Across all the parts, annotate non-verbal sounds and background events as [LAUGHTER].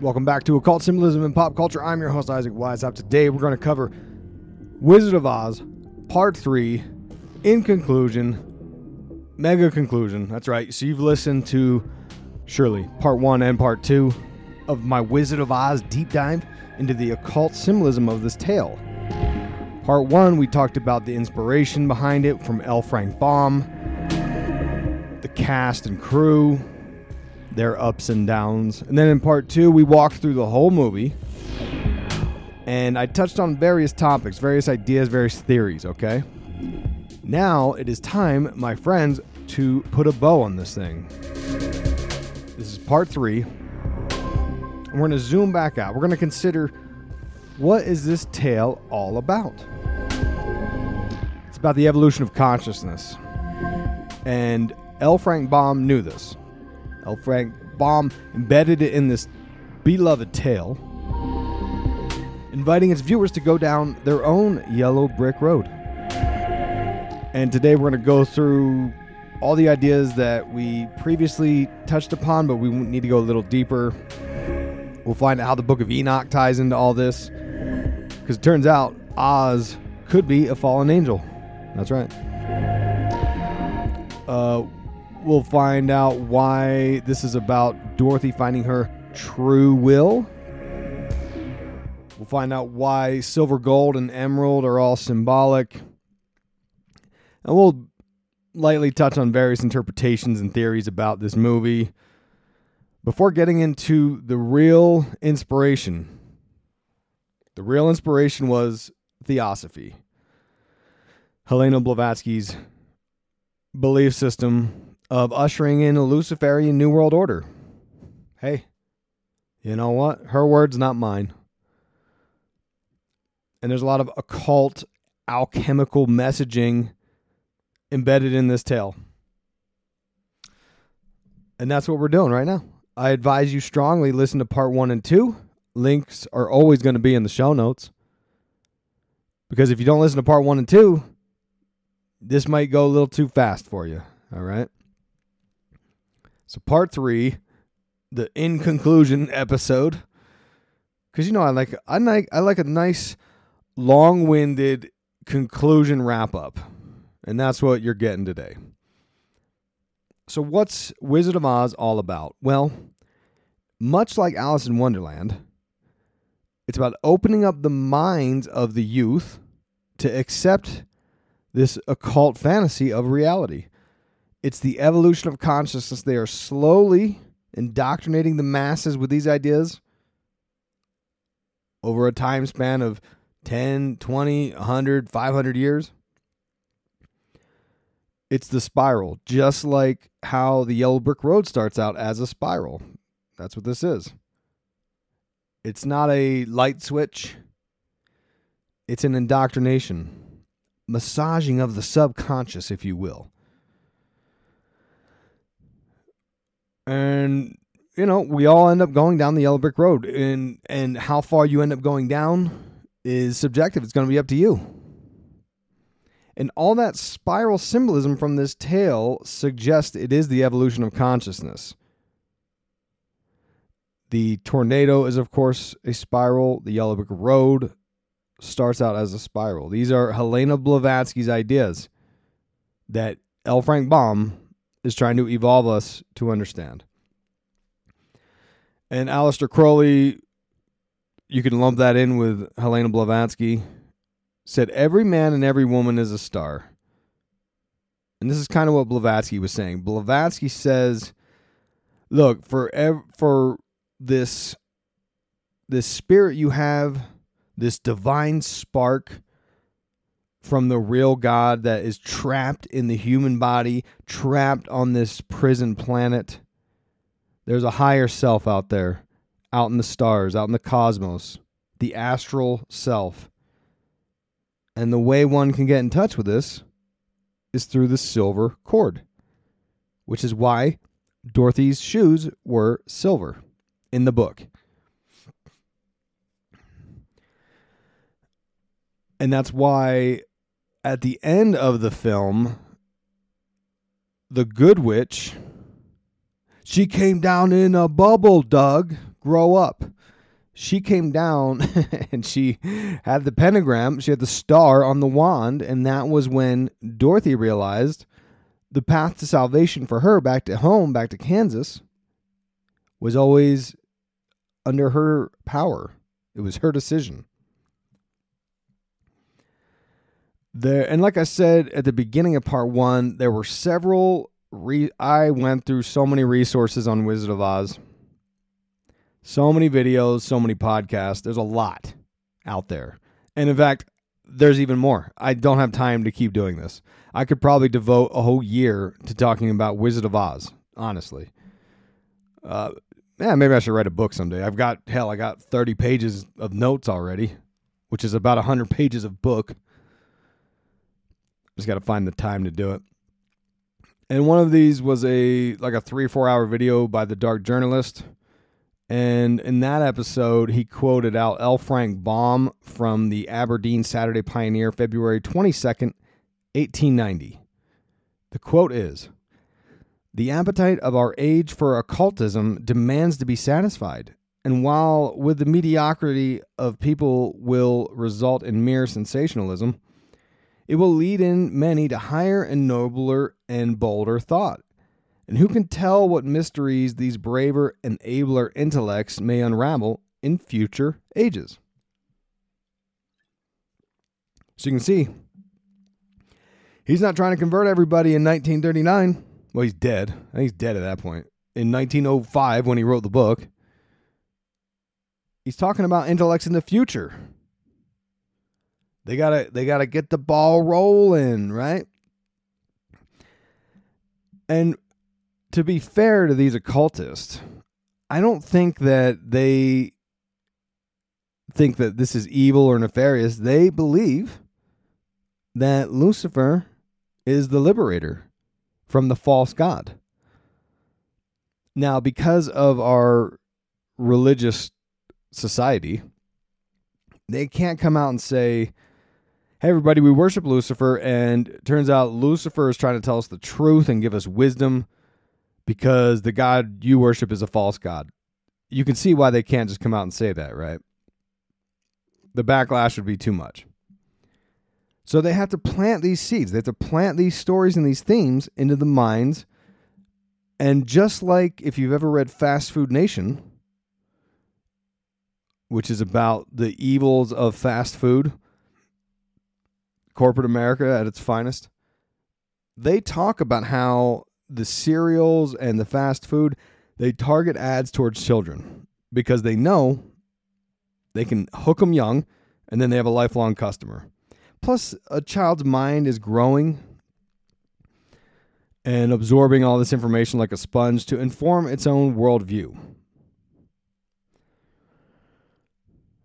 Welcome back to Occult Symbolism and Pop Culture. I'm your host, Isaac Weishaupt. Today we're going to cover Wizard of Oz, Part 3, in conclusion, mega conclusion. That's right. So you've listened to, surely, Part 1 and Part 2 of my Wizard of Oz deep dive into the occult symbolism of this tale. Part 1, we talked about the inspiration behind it from L. Frank Baum, the cast and crew, their ups and downs. And then in part two, we walked through the whole movie. And I touched on various topics, various ideas, various theories, okay? Now it is time, my friends, to put a bow on this thing. This is part three. And we're going to zoom back out. We're going to consider what is this tale all about? It's about the evolution of consciousness. And L. Frank Baum knew this. L. Frank Baum embedded it in this beloved tale, inviting its viewers to go down their own yellow brick road. And today we're going to go through all the ideas that we previously touched upon, but we need to go a little deeper. We'll find out how the Book of Enoch ties into all this. Because it turns out Oz could be a fallen angel. That's right. Uh, we'll find out why this is about Dorothy finding her true will. We'll find out why silver, gold, and emerald are all symbolic. And we'll lightly touch on various interpretations and theories about this movie before getting into the real inspiration. The real inspiration was theosophy. Helena Blavatsky's belief system of ushering in a Luciferian New World Order. Hey, you know what? Her words, not mine. And there's a lot of occult, alchemical messaging embedded in this tale. And that's what we're doing right now. I advise you strongly listen to part one and two. Links are always going to be in the show notes. Because if you don't listen to part one and two, this might go a little too fast for you. All right. So part three, the in conclusion episode, because you know I like I like I like a nice long winded conclusion wrap up, and that's what you're getting today. So what's Wizard of Oz all about? Well, much like Alice in Wonderland, it's about opening up the minds of the youth to accept this occult fantasy of reality. It's the evolution of consciousness. They are slowly indoctrinating the masses with these ideas over a time span of 10, 20, 100, 500 years. It's the spiral, just like how the Yellow Brick Road starts out as a spiral. That's what this is. It's not a light switch, it's an indoctrination, massaging of the subconscious, if you will. And you know we all end up going down the yellow brick road. And and how far you end up going down is subjective. It's going to be up to you. And all that spiral symbolism from this tale suggests it is the evolution of consciousness. The tornado is of course a spiral. The yellow brick road starts out as a spiral. These are helena blavatsky's ideas that L. Frank Baum is trying to evolve us to understand. And Aleister Crowley, you can lump that in with Helena Blavatsky, said every man and every woman is a star. And this is kind of what Blavatsky was saying. Blavatsky says, look, for ev- for this this spirit you have, this divine spark from the real God that is trapped in the human body, trapped on this prison planet. There's a higher self out there, out in the stars, out in the cosmos, the astral self. And the way one can get in touch with this is through the silver cord, which is why Dorothy's shoes were silver in the book. And that's why at the end of the film, the good witch, she came down in a bubble, Doug. Grow up. She came down [LAUGHS] and she had the pentagram, she had the star on the wand, and that was when Dorothy realized the path to salvation for her back to home, back to Kansas, was always under her power. It was her decision. There and like I said at the beginning of part 1, there were several re- I went through so many resources on Wizard of Oz. So many videos, so many podcasts. There's a lot out there. And in fact, there's even more. I don't have time to keep doing this. I could probably devote a whole year to talking about Wizard of Oz, honestly. Uh, yeah, maybe I should write a book someday. I've got, hell, I got 30 pages of notes already, which is about 100 pages of book. Just got to find the time to do it. And one of these was a like a three or four hour video by the Dark Journalist. And in that episode, he quoted out L. Frank Baum from the Aberdeen Saturday Pioneer, February 22nd, 1890. The quote is The appetite of our age for occultism demands to be satisfied. And while with the mediocrity of people will result in mere sensationalism, it will lead in many to higher and nobler and bolder thought. And who can tell what mysteries these braver and abler intellects may unravel in future ages? So you can see, he's not trying to convert everybody in 1939. Well, he's dead. I think he's dead at that point. In 1905, when he wrote the book, he's talking about intellects in the future. They gotta they gotta get the ball rolling, right? And to be fair to these occultists, I don't think that they think that this is evil or nefarious. They believe that Lucifer is the liberator from the false god. Now, because of our religious society, they can't come out and say, hey everybody we worship lucifer and turns out lucifer is trying to tell us the truth and give us wisdom because the god you worship is a false god. You can see why they can't just come out and say that right? The backlash would be too much. So they have to plant these seeds. They have to plant these stories and these themes into the minds. And just like if you've ever read fast food nation which is about the evils of fast food corporate America at its finest, they talk about how the cereals and the fast food they target ads towards children because they know they can hook them young and then they have a lifelong customer. Plus, a child's mind is growing and absorbing all this information like a sponge to inform its own worldview.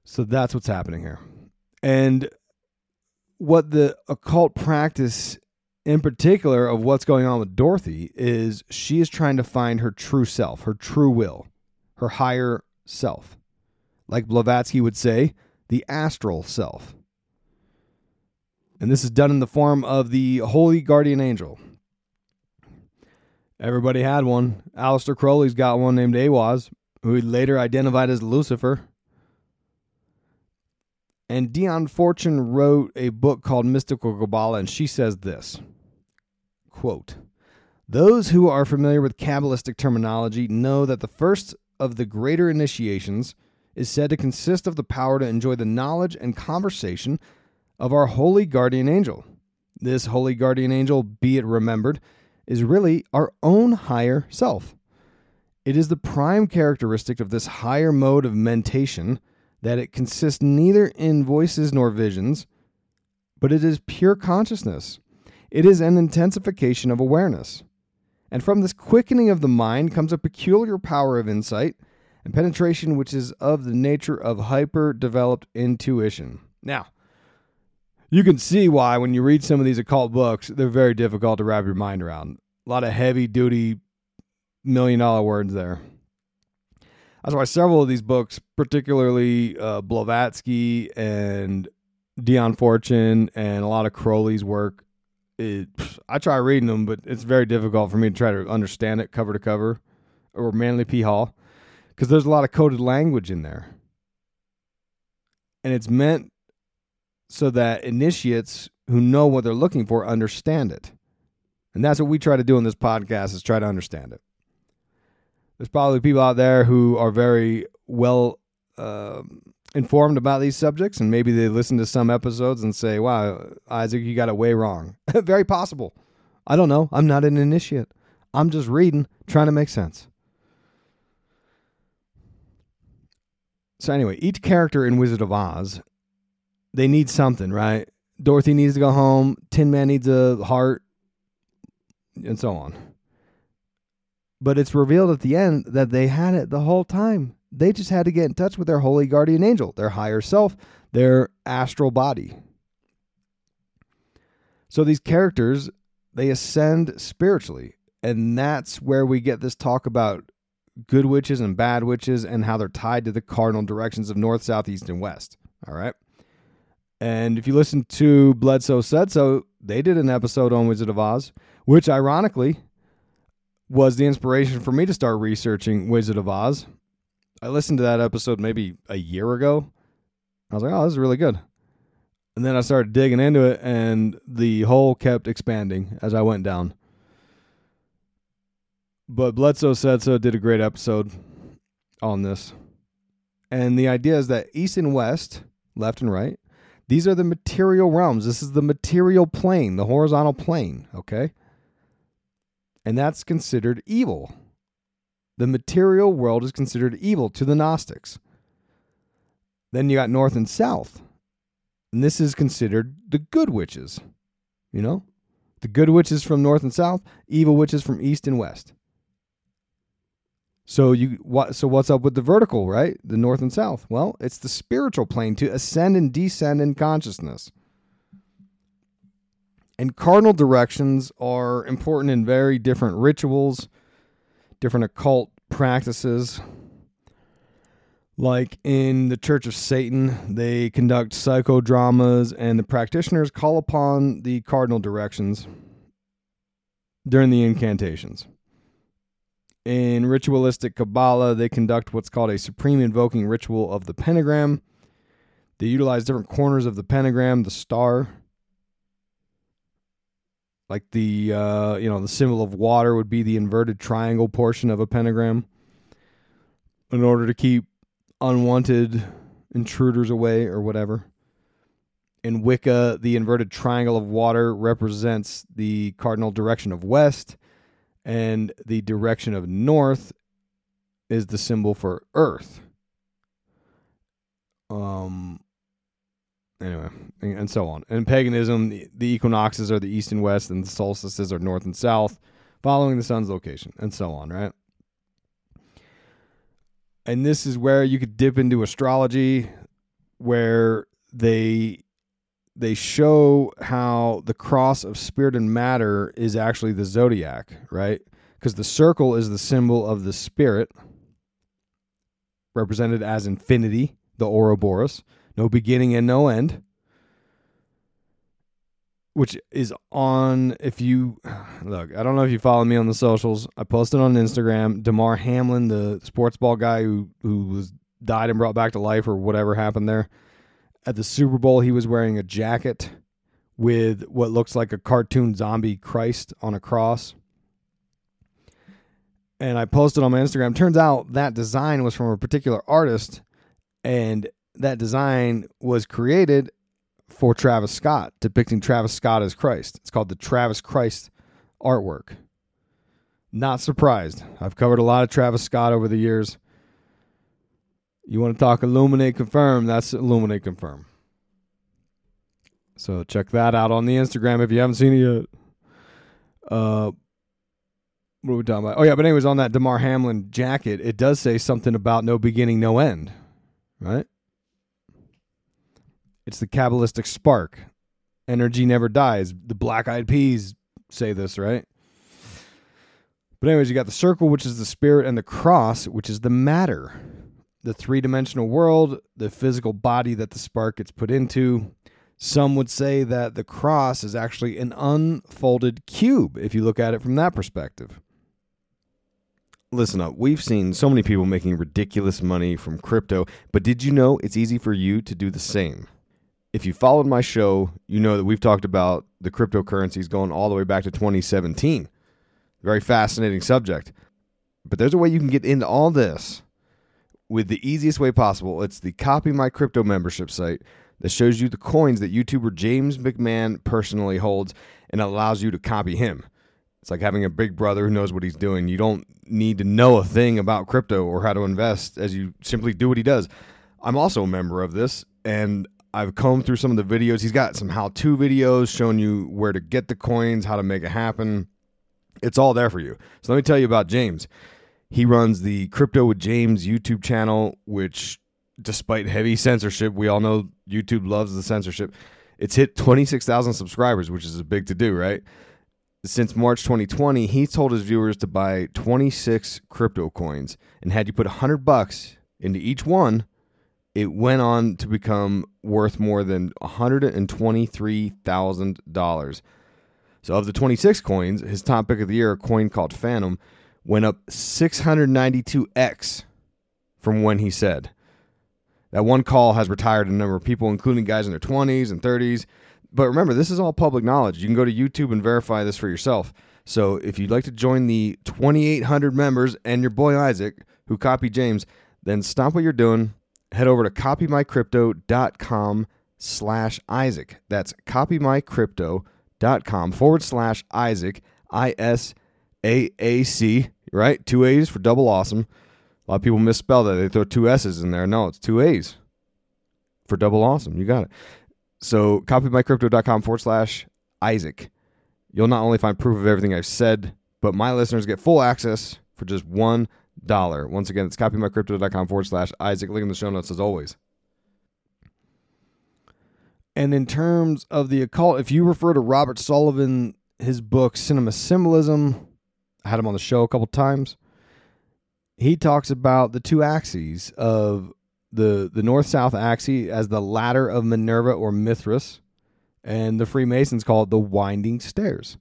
So that's what's happening here. And what the occult practice in particular of what's going on with Dorothy is she is trying to find her true self, her true will, her higher self. Like Blavatsky would say, the astral self. And this is done in the form of the holy guardian angel. Everybody had one. Aleister Crowley's got one named Aiwass, who he later identified as Lucifer. And Dion Fortune wrote a book called Mystical Kabbalah, and she says this Quote Those who are familiar with Kabbalistic terminology know that the first of the greater initiations is said to consist of the power to enjoy the knowledge and conversation of our holy guardian angel. This holy guardian angel, be it remembered, is really our own higher self. It is the prime characteristic of this higher mode of mentation that it consists neither in voices nor visions, but it is pure consciousness. It is an intensification of awareness. And from this quickening of the mind comes a peculiar power of insight and penetration, which is of the nature of hyper developed intuition. Now, you can see why when you read some of these occult books, they're very difficult to wrap your mind around. A lot of heavy duty million dollar words there. That's why several of these books, particularly uh, Blavatsky and Dion Fortune and a lot of Crowley's work, it, I try reading them, but it's very difficult for me to try to understand it cover to cover, or Manly P. Hall, because there's a lot of coded language in there. And it's meant so that initiates who know what they're looking for understand it. And that's what we try to do in this podcast is try to understand it. There's probably people out there who are very well uh, informed about these subjects, and maybe they listen to some episodes and say, "Wow, Isaac, you got it way wrong." [LAUGHS] very possible. I don't know. I'm not an initiate. I'm just reading, trying to make sense. So anyway, each character in Wizard of Oz, they need something, right? Dorothy needs to go home. Tin Man needs a heart, and so on. But it's revealed at the end that they had it the whole time. They just had to get in touch with their holy guardian angel, their higher self, their astral body. So these characters, they ascend spiritually. And that's where we get this talk about good witches and bad witches and how they're tied to the cardinal directions of north, south, east, and west. All right. And if you listen to Bledsoe Said So, they did an episode on Wizard of Oz, which ironically was the inspiration for me to start researching Wizard of Oz. I listened to that episode maybe a year ago. I was like, oh, this is really good. And then I started digging into it, and the hole kept expanding as I went down. But Bledsoe said so did a great episode on this. And the idea is that east and west, left and right, these are the material realms. This is the material plane, the horizontal plane, okay? And that's considered evil. The material world is considered evil to the Gnostics. Then you got north and south. And this is considered the good witches. You know? The good witches from north and south, evil witches from east and west. So you what so what's up with the vertical, right? The north and south. Well, it's the spiritual plane to ascend and descend in consciousness. And cardinal directions are important in very different rituals, different occult practices. Like in the Church of Satan, they conduct psychodramas, and the practitioners call upon the cardinal directions during the incantations. In ritualistic Kabbalah, they conduct what's called a supreme invoking ritual of the pentagram. They utilize different corners of the pentagram, the star, like the uh, you know the symbol of water would be the inverted triangle portion of a pentagram in order to keep unwanted intruders away or whatever. In wicca the inverted triangle of water represents the cardinal direction of west and the direction of north is the symbol for earth. Um anyway, and so on. In paganism, the, the equinoxes are the east and west, and the solstices are north and south, following the sun's location, and so on, right? And this is where you could dip into astrology, where they they show how the cross of spirit and matter is actually the zodiac, right? Because the circle is the symbol of the spirit, represented as infinity, the Ouroboros no beginning and no end, which is on. If you [SIGHS] look, I don't know if you follow me on the socials. I posted on Instagram. Damar Hamlin, the sports ball guy who who was died and brought back to life or whatever happened there. At the Super Bowl, he was wearing a jacket with what looks like a cartoon zombie Christ on a cross. And I posted on my Instagram. Turns out that design was from a particular artist, and that design was created for Travis Scott, depicting Travis Scott as Christ. It's called the Travis Christ artwork. Not surprised. I've covered a lot of Travis Scott over the years. You want to talk Illuminate Confirm? That's Illuminate Confirm. So check that out on the Instagram if you haven't seen it yet. Uh, what are we talking about? Oh yeah, but anyways, on that Damar Hamlin jacket, it does say something about no beginning, no end, right? It's the Kabbalistic spark. Energy never dies. The Black Eyed Peas say this, right? But anyways, you got the circle, which is the spirit, and the cross, which is the matter. The three dimensional world, the physical body that the spark gets put into. Some would say that the cross is actually an unfolded cube if you look at it from that perspective. Listen up, we've seen so many people making ridiculous money from crypto, but did you know it's easy for you to do the same? If you followed my show, you know that we've talked about the cryptocurrencies going all the way back to 2017. Very fascinating subject. But there's a way you can get into all this with the easiest way possible. It's the Copy My Crypto membership site that shows you the coins that YouTuber James McMahon personally holds and allows you to copy him. It's like having a big brother who knows what he's doing. You don't need to know a thing about crypto or how to invest as you simply do what he does. I'm also a member of this and I've combed through some of the videos. He's got some how to videos showing you where to get the coins, how to make it happen. It's all there for you. So let me tell you about James. He runs the Crypto with James YouTube channel, which, despite heavy censorship, we all know YouTube loves the censorship. It's hit 26,000 subscribers, which is a big to do, right? Since March 2020, he told his viewers to buy 26 crypto coins, and had you put 100 bucks into each one, it went on to become worth more than $123,000. So, of the 26 coins, his top pick of the year, a coin called Fantom, went up 692x from when he said. That one call has retired a number of people, including guys in their 20s and 30s. But remember, this is all public knowledge. You can go to YouTube and verify this for yourself. So if you'd like to join the 2,800 members and your boy Isaac, who copied James, then stop what you're doing. Head over to copymycrypto.com slash Isaac. That's copymycrypto.com forward slash Isaac, I S A A C, right? Two A's for double awesome. A lot of people misspell that. They throw two S's in there. No, it's two A's for double awesome. You got it. So copymycrypto.com forward slash Isaac. You'll not only find proof of everything I've said, but my listeners get full access for just one dollar. Once again, it's copymycrypto.com forward slash Isaac. Link in the show notes as always. And in terms of the occult, if you refer to Robert Sullivan, his book Cinema Symbolism, I had him on the show a couple times. He talks about the two axes of the the north south axis as the ladder of Minerva or Mithras, and the Freemasons call it the winding stairs.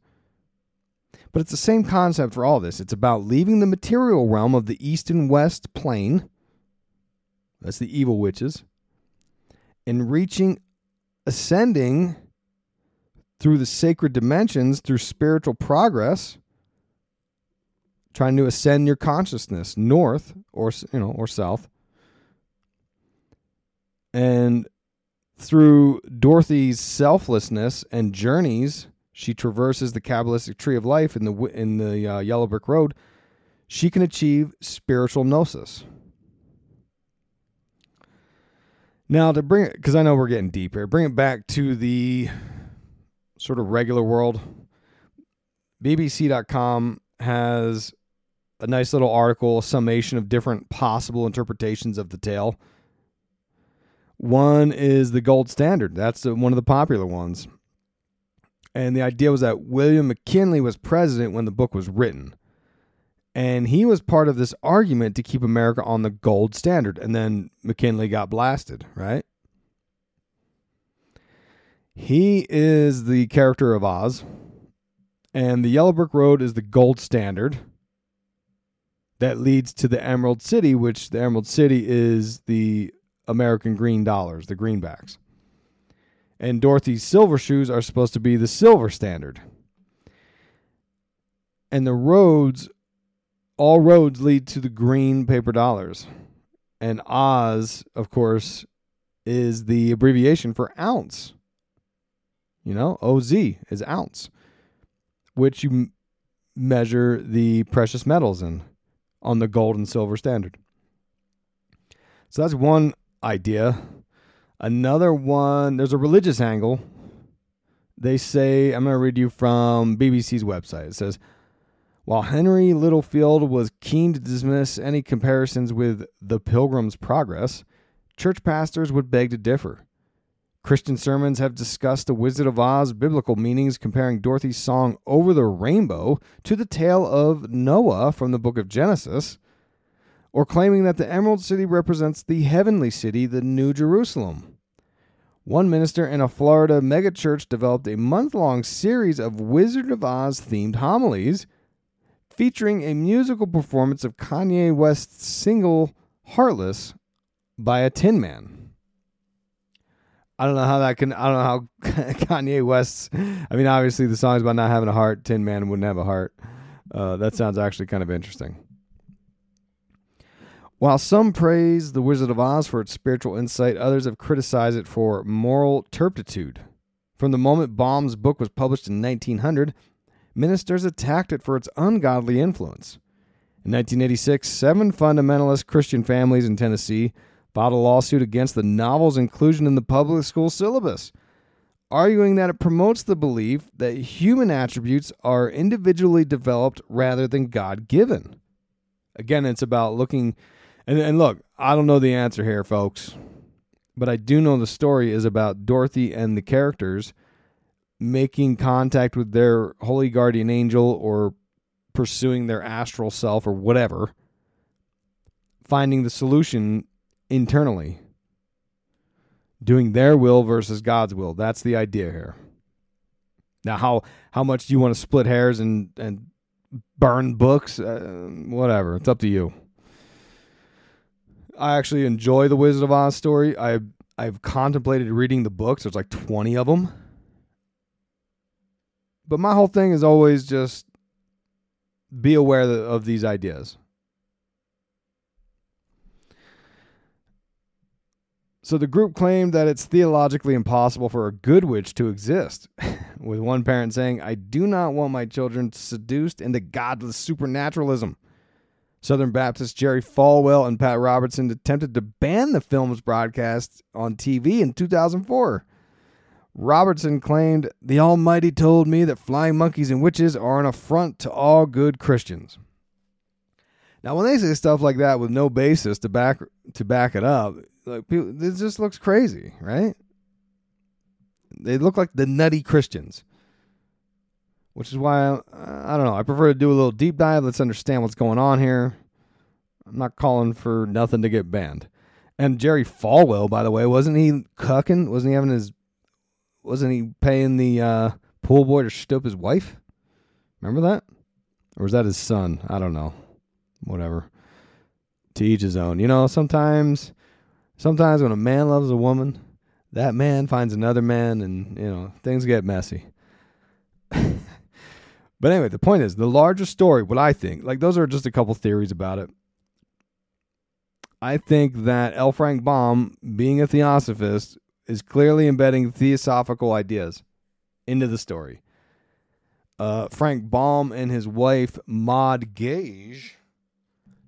But it's the same concept for all this. It's about leaving the material realm of the east and west plane. That's the evil witches. And reaching, ascending through the sacred dimensions through spiritual progress, trying to ascend your consciousness north or you know or south. And through Dorothy's selflessness and journeys she traverses the Kabbalistic tree of life in the in the uh, yellow brick road, she can achieve spiritual gnosis. Now to bring it, because I know we're getting deep here, bring it back to the sort of regular world. BBC.com has a nice little article, summation of different possible interpretations of the tale. One is the gold standard. That's one of the popular ones. And the idea was that William McKinley was president when the book was written. And he was part of this argument to keep America on the gold standard. And then McKinley got blasted, right? He is the character of Oz. And the Yellow Brick Road is the gold standard that leads to the Emerald City, which the Emerald City is the American green dollars, the greenbacks. And Dorothy's silver shoes are supposed to be the silver standard. And the roads, all roads lead to the green paper dollars. And Oz, of course, is the abbreviation for ounce. You know, OZ is ounce, which you m- measure the precious metals in on the gold and silver standard. So that's one idea. Another one, there's a religious angle. They say, I'm going to read you from BBC's website. It says, while Henry Littlefield was keen to dismiss any comparisons with The Pilgrim's Progress, church pastors would beg to differ. Christian sermons have discussed the Wizard of Oz biblical meanings, comparing Dorothy's song Over the Rainbow to the tale of Noah from the book of Genesis, or claiming that the Emerald City represents the heavenly city, the New Jerusalem. One minister in a Florida megachurch developed a month long series of Wizard of Oz themed homilies featuring a musical performance of Kanye West's single Heartless by a Tin Man. I don't know how that can. I don't know how [LAUGHS] Kanye West's. I mean, obviously the song's about not having a heart. Tin Man wouldn't have a heart. Uh, that sounds actually kind of interesting. While some praise The Wizard of Oz for its spiritual insight, others have criticized it for moral turpitude. From the moment Baum's book was published in 1900, ministers attacked it for its ungodly influence. In 1986, seven fundamentalist Christian families in Tennessee filed a lawsuit against the novel's inclusion in the public school syllabus, arguing that it promotes the belief that human attributes are individually developed rather than God given. Again, it's about looking, and, and look, I don't know the answer here, folks, but I do know the story is about Dorothy and the characters making contact with their holy guardian angel or pursuing their astral self or whatever, finding the solution internally. Doing their will versus God's will. That's the idea here. Now, how how much do you want to split hairs and and burn books? Uh, whatever. It's up to you. I actually enjoy the Wizard of Oz story. I I've contemplated reading the books. There's like 20 of them. But my whole thing is always just be aware of these ideas. So the group claimed that it's theologically impossible for a good witch to exist, [LAUGHS] with one parent saying, I do not want my children seduced into godless supernaturalism. Southern Baptist Jerry Falwell and Pat Robertson attempted to ban the film's broadcast on TV in 2004. Robertson claimed, The Almighty told me that flying monkeys and witches are an affront to all good Christians. Now, when they say stuff like that with no basis to back to back it up, like just looks crazy, right? They look like the nutty Christians, which is why I, I don't know. I prefer to do a little deep dive. Let's understand what's going on here. I'm not calling for nothing to get banned. And Jerry Falwell, by the way, wasn't he cucking? Wasn't he having his? Wasn't he paying the uh, pool boy to stoop his wife? Remember that? Or was that his son? I don't know. Whatever. To each his own. You know, sometimes Sometimes when a man loves a woman, that man finds another man and, you know, things get messy. [LAUGHS] but anyway, the point is the larger story, what I think, like those are just a couple theories about it. I think that L. Frank Baum, being a theosophist, is clearly embedding theosophical ideas into the story. Uh, Frank Baum and his wife, Maud Gage,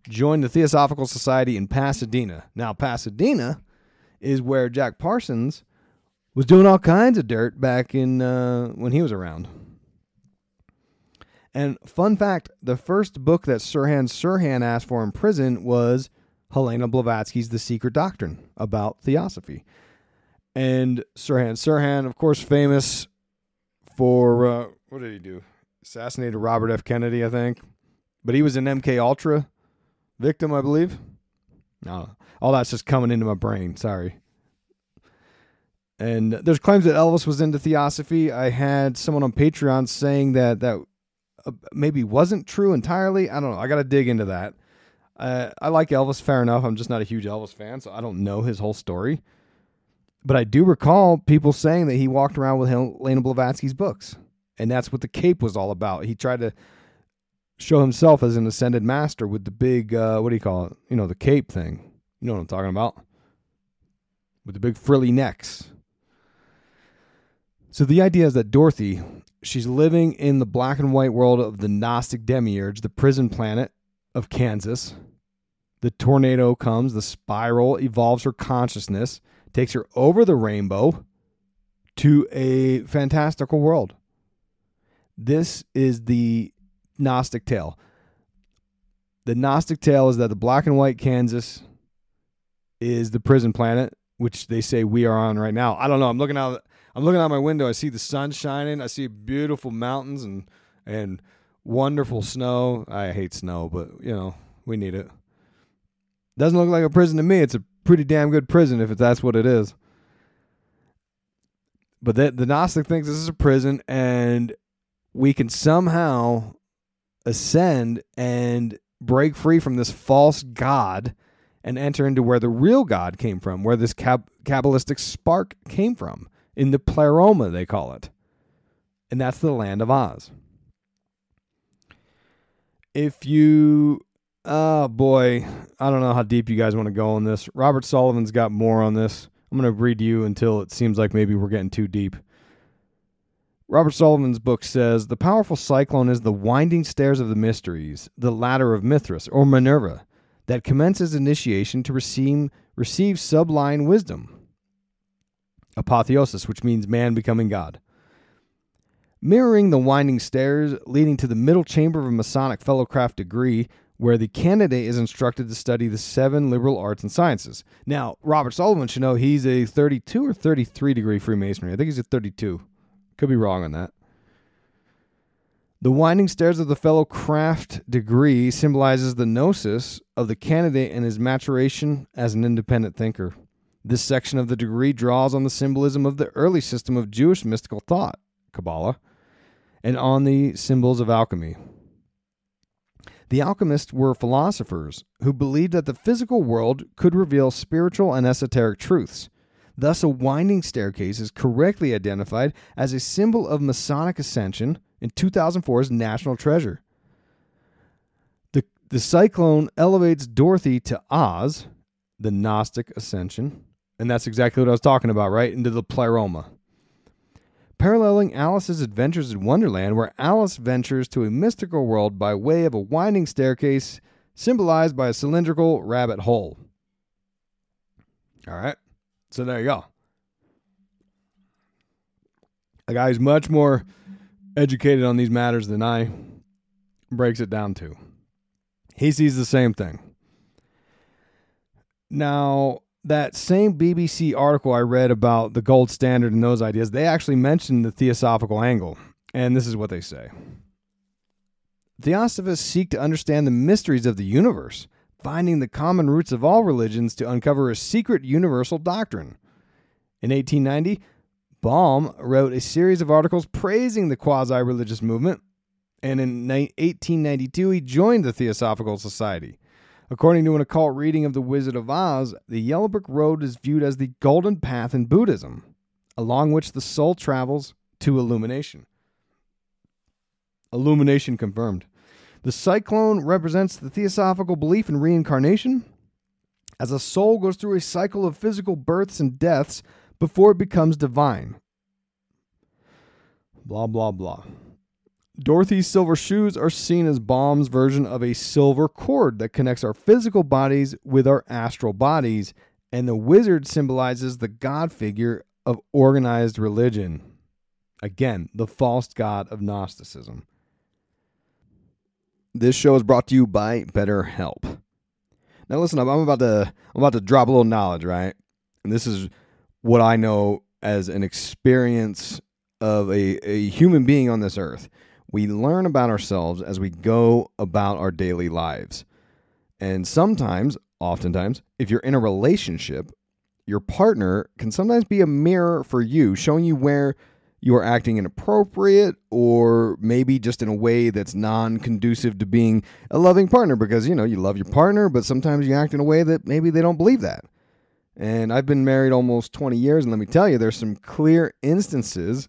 joined the Theosophical Society in Pasadena. Now, Pasadena is where Jack Parsons was doing all kinds of dirt back in uh, when he was around. And fun fact: the first book that Sirhan Sirhan asked for in prison was Helena Blavatsky's *The Secret Doctrine* about theosophy. And Sirhan Sirhan, of course, famous for uh, what did he do? Assassinated Robert F. Kennedy, I think. But he was an MK Ultra victim, I believe. No, all that's just coming into my brain. Sorry. And there's claims that Elvis was into theosophy. I had someone on Patreon saying that that uh, maybe wasn't true entirely. I don't know. I got to dig into that. Uh, I like Elvis, fair enough. I'm just not a huge Elvis fan, so I don't know his whole story. But I do recall people saying that he walked around with Helena Blavatsky's books, and that's what the cape was all about. He tried to show himself as an ascended master with the big, uh, what do you call it? You know, the cape thing. You know what I'm talking about? With the big frilly necks. So the idea is that Dorothy, she's living in the black and white world of the Gnostic demiurge, the prison planet of Kansas. The tornado comes, the spiral evolves her consciousness, takes her over the rainbow to a fantastical world. This is the Gnostic tale. The Gnostic tale is that the black and white Kansas is the prison planet, which they say we are on right now. I don't know. I'm looking out. I'm looking out my window. I see the sun shining. I see beautiful mountains and and wonderful snow. I hate snow, but you know we need it. Doesn't look like a prison to me. It's a pretty damn good prison if that's what it is. But the, the Gnostic thinks this is a prison, and we can somehow ascend and break free from this false god and enter into where the real God came from, where this cab- Kabbalistic spark came from, in the pleroma, they call it. And that's the land of Oz. If you, oh boy, I don't know how deep you guys want to go on this. Robert Sullivan's got more on this. I'm going to read you until it seems like maybe we're getting too deep. Robert Sullivan's book says the powerful cyclone is the winding stairs of the mysteries, the ladder of Mithras or Minerva, that commences initiation to receive, receive subline wisdom. Apotheosis, which means man becoming God. Mirroring the winding stairs leading to the middle chamber of a Masonic Fellowcraft degree, where the candidate is instructed to study the seven liberal arts and sciences. Now, Robert Sullivan should know he's a 32 or 33 degree Freemasonry. I think he's a 32. Could be wrong on that. The winding stairs of the fellow craft degree symbolizes the gnosis of the candidate and his maturation as an independent thinker. This section of the degree draws on the symbolism of the early system of Jewish mystical thought, Kabbalah, and on the symbols of alchemy. The alchemists were philosophers who believed that the physical world could reveal spiritual and esoteric truths. Thus, a winding staircase is correctly identified as a symbol of Masonic ascension in 2004's National Treasure. The, the cyclone elevates Dorothy to Oz, the Gnostic ascension, and that's exactly what I was talking about, right? Into the pleroma. Paralleling Alice's adventures in Wonderland, where Alice ventures to a mystical world by way of a winding staircase symbolized by a cylindrical rabbit hole. All right. So there you go. A guy who's much more educated on these matters than I breaks it down to. He sees the same thing. Now, that same BBC article I read about the gold standard and those ideas, they actually mentioned the theosophical angle. And this is what they say Theosophists seek to understand the mysteries of the universe finding the common roots of all religions to uncover a secret universal doctrine. In 1890, Baum wrote a series of articles praising the quasi religious movement, and in 1892 he joined the Theosophical Society. According to an occult reading of The Wizard of Oz, the Yellow Brick Road is viewed as the golden path in Buddhism, along which the soul travels to illumination. Illumination confirmed. The cyclone represents the theosophical belief in reincarnation. As a soul goes through a cycle of physical births and deaths before it becomes divine. Blah, blah, blah. Dorothy's silver shoes are seen as Baum's version of a silver cord that connects our physical bodies with our astral bodies, and the wizard symbolizes the god figure of organized religion. Again, the false god of Gnosticism. This show is brought to you by BetterHelp. Now listen up, I'm about to I'm about to drop a little knowledge, right? And this is what I know as an experience of a, a human being on this earth. We learn about ourselves as we go about our daily lives. And sometimes, oftentimes, if you're in a relationship, your partner can sometimes be a mirror for you, showing you where you are acting inappropriate or maybe just in a way that's non conducive to being a loving partner because, you know, you love your partner, but sometimes you act in a way that maybe they don't believe that. And I've been married almost 20 years, and let me tell you, there's some clear instances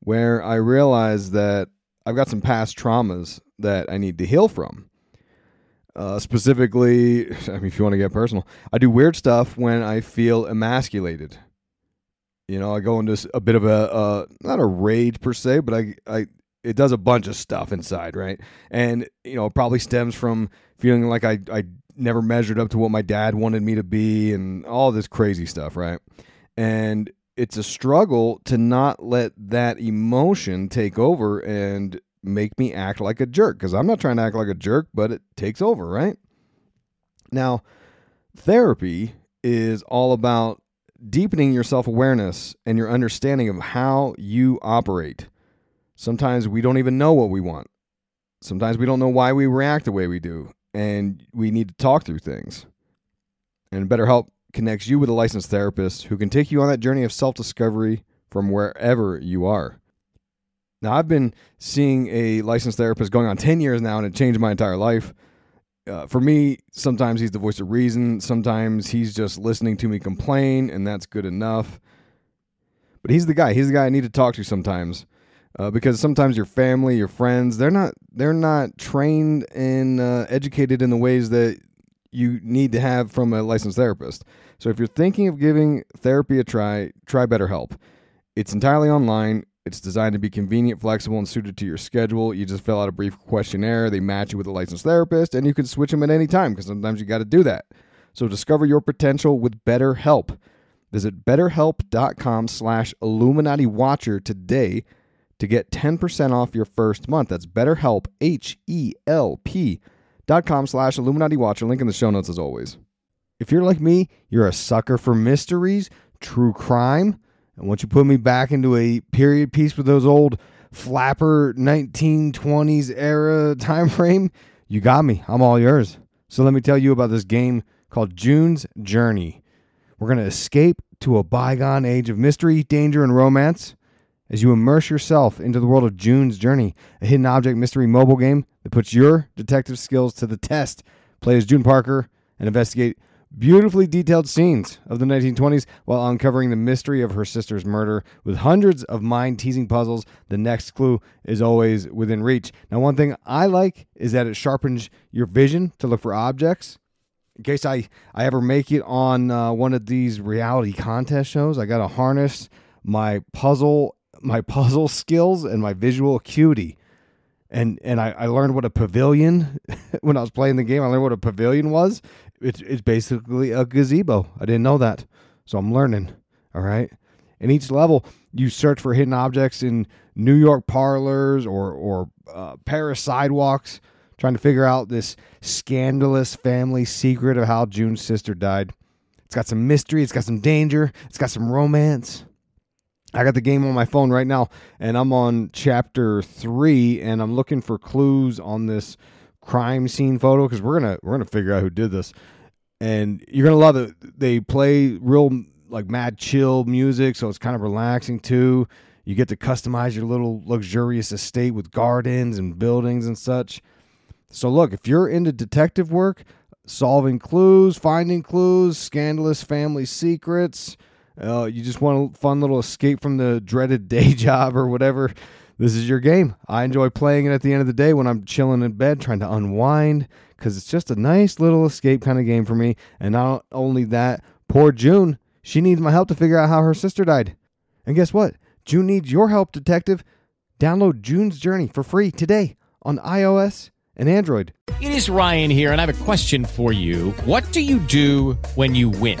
where I realize that I've got some past traumas that I need to heal from. Uh, specifically, [LAUGHS] I mean, if you want to get personal, I do weird stuff when I feel emasculated. You know, I go into a bit of a uh, not a rage per se, but I I it does a bunch of stuff inside, right? And you know, probably stems from feeling like I I never measured up to what my dad wanted me to be, and all this crazy stuff, right? And it's a struggle to not let that emotion take over and make me act like a jerk because I'm not trying to act like a jerk, but it takes over, right? Now, therapy is all about deepening your self awareness and your understanding of how you operate. Sometimes we don't even know what we want. Sometimes we don't know why we react the way we do, and we need to talk through things. And BetterHelp connects you with a licensed therapist who can take you on that journey of self discovery from wherever you are. Now, I've been seeing a licensed therapist going on 10 years now, and it changed my entire life. Uh, for me, sometimes he's the voice of reason. Sometimes he's just listening to me complain, and that's good enough. But he's the guy. He's the guy I need to talk to sometimes, uh, because sometimes your family, your friends, they're not they're not trained and uh, educated in the ways that you need to have from a licensed therapist. So if you're thinking of giving therapy a try, try BetterHelp. It's entirely online. It's designed to be convenient, flexible, and suited to your schedule. You just fill out a brief questionnaire. They match you with a licensed therapist, and you can switch them at any time because sometimes you got to do that. So discover your potential with BetterHelp. Visit betterhelp.com slash Illuminati Watcher today to get 10% off your first month. That's BetterHelp, H-E-L-P dot com slash Illuminati Watcher. Link in the show notes as always. If you're like me, you're a sucker for mysteries, true crime, and once you put me back into a period piece with those old flapper 1920s era [LAUGHS] time frame, you got me. I'm all yours. So let me tell you about this game called June's Journey. We're going to escape to a bygone age of mystery, danger, and romance as you immerse yourself into the world of June's Journey, a hidden object mystery mobile game that puts your detective skills to the test. Play as June Parker and investigate beautifully detailed scenes of the 1920s while uncovering the mystery of her sister's murder with hundreds of mind teasing puzzles. The next clue is always within reach. Now, one thing I like is that it sharpens your vision to look for objects. In case I, I ever make it on uh, one of these reality contest shows, I got to harness my puzzle my [LAUGHS] puzzle skills and my visual acuity. And and I, I learned what a pavilion [LAUGHS] when I was playing the game. I learned what a pavilion was. It's it's basically a gazebo. I didn't know that, so I'm learning. All right. In each level, you search for hidden objects in New York parlors or or uh, Paris sidewalks, trying to figure out this scandalous family secret of how June's sister died. It's got some mystery. It's got some danger. It's got some romance. I got the game on my phone right now, and I'm on chapter three, and I'm looking for clues on this crime scene photo because we're gonna we're gonna figure out who did this, and you're gonna love it. They play real like mad chill music, so it's kind of relaxing too. You get to customize your little luxurious estate with gardens and buildings and such. So look, if you're into detective work, solving clues, finding clues, scandalous family secrets uh, you just want a fun little escape from the dreaded [LAUGHS] day job or whatever, this is your game. I enjoy playing it at the end of the day when I'm chilling in bed trying to unwind because it's just a nice little escape kind of game for me. And not only that, poor June, she needs my help to figure out how her sister died. And guess what? June needs your help, detective. Download June's Journey for free today on iOS and Android. It is Ryan here, and I have a question for you. What do you do when you win?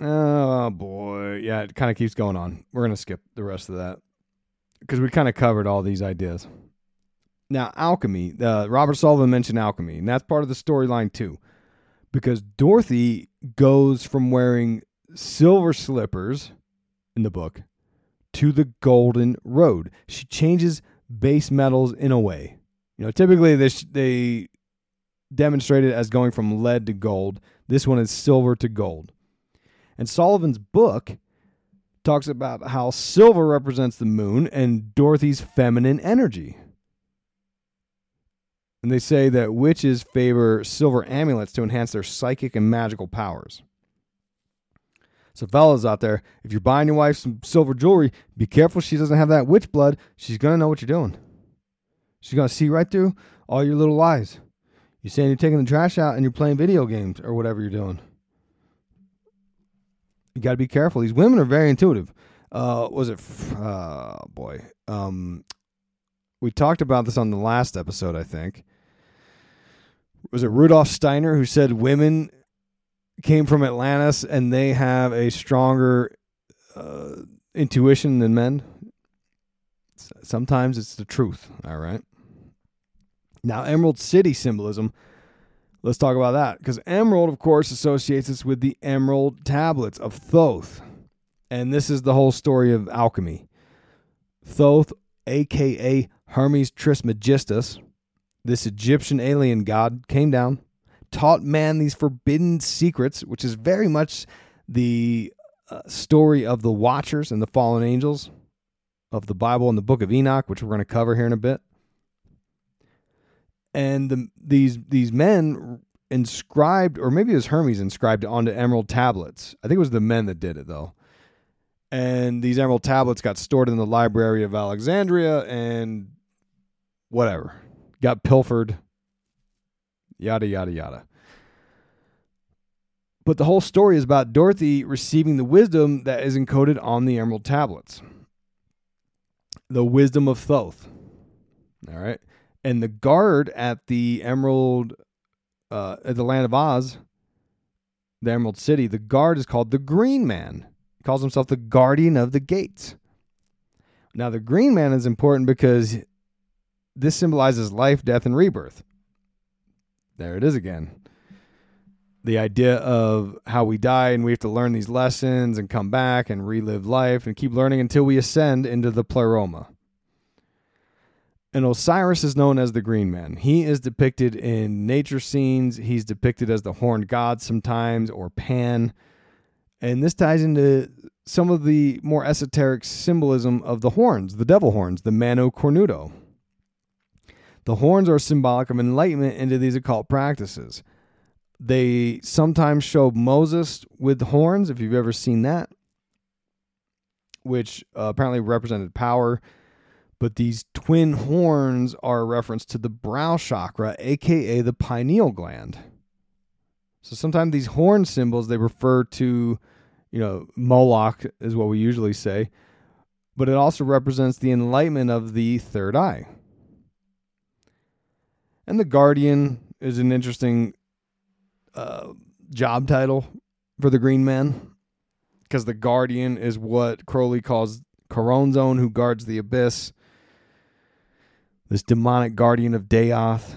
Oh boy, yeah, it kind of keeps going on. We're gonna skip the rest of that because we kind of covered all these ideas. Now, alchemy. Uh, Robert Sullivan mentioned alchemy, and that's part of the storyline too, because Dorothy goes from wearing silver slippers in the book to the golden road. She changes base metals in a way. You know, typically this they demonstrate it as going from lead to gold. This one is silver to gold. And Sullivan's book talks about how silver represents the moon and Dorothy's feminine energy. And they say that witches favor silver amulets to enhance their psychic and magical powers. So, fellas out there, if you're buying your wife some silver jewelry, be careful she doesn't have that witch blood. She's going to know what you're doing. She's going to see right through all your little lies. You're saying you're taking the trash out and you're playing video games or whatever you're doing you got to be careful. These women are very intuitive. Uh, was it? Uh, boy, um, we talked about this on the last episode. I think was it Rudolf Steiner who said women came from Atlantis and they have a stronger uh, intuition than men. Sometimes it's the truth. All right. Now, Emerald City symbolism Let's talk about that because emerald, of course, associates us with the emerald tablets of Thoth. And this is the whole story of alchemy. Thoth, aka Hermes Trismegistus, this Egyptian alien god, came down, taught man these forbidden secrets, which is very much the uh, story of the Watchers and the fallen angels of the Bible and the book of Enoch, which we're going to cover here in a bit and the, these these men inscribed, or maybe it was Hermes inscribed onto emerald tablets. I think it was the men that did it though. And these emerald tablets got stored in the library of Alexandria, and whatever got pilfered. Yada yada yada. But the whole story is about Dorothy receiving the wisdom that is encoded on the emerald tablets. The wisdom of Thoth. All right and the guard at the Emerald, uh, at the Land of Oz, the Emerald City, the guard is called the Green Man. He calls himself the Guardian of the Gates. Now, the Green Man is important because this symbolizes life, death, and rebirth. There it is again. The idea of how we die and we have to learn these lessons and come back and relive life and keep learning until we ascend into the pleroma. And Osiris is known as the Green Man. He is depicted in nature scenes. He's depicted as the horned god sometimes, or Pan. And this ties into some of the more esoteric symbolism of the horns, the devil horns, the Mano Cornuto. The horns are symbolic of enlightenment into these occult practices. They sometimes show Moses with horns, if you've ever seen that, which uh, apparently represented power but these twin horns are a reference to the brow chakra, aka the pineal gland. So sometimes these horn symbols they refer to, you know, Moloch is what we usually say, but it also represents the enlightenment of the third eye. And the guardian is an interesting uh, job title for the Green Man because the guardian is what Crowley calls Choronzon, who guards the abyss this demonic guardian of Daath,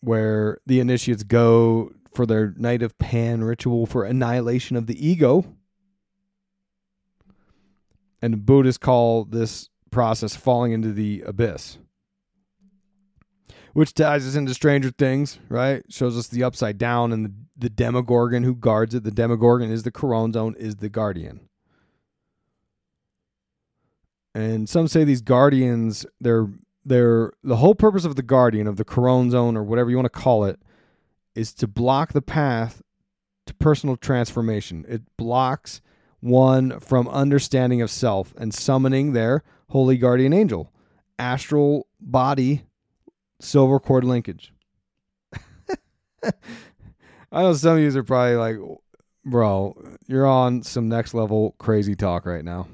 where the initiates go for their Night of Pan ritual for annihilation of the ego. And the Buddhists call this process falling into the abyss. Which ties us into Stranger Things, right? Shows us the upside down and the, the Demogorgon who guards it. The Demogorgon is the Choronzon, is the guardian. And some say these guardians, they're they're the whole purpose of the guardian of the Choronzon or whatever you want to call it is to block the path to personal transformation. It blocks one from understanding of self and summoning their holy guardian angel, astral body, silver cord linkage. [LAUGHS] I know some of you are probably like, bro, you're on some next level crazy talk right now.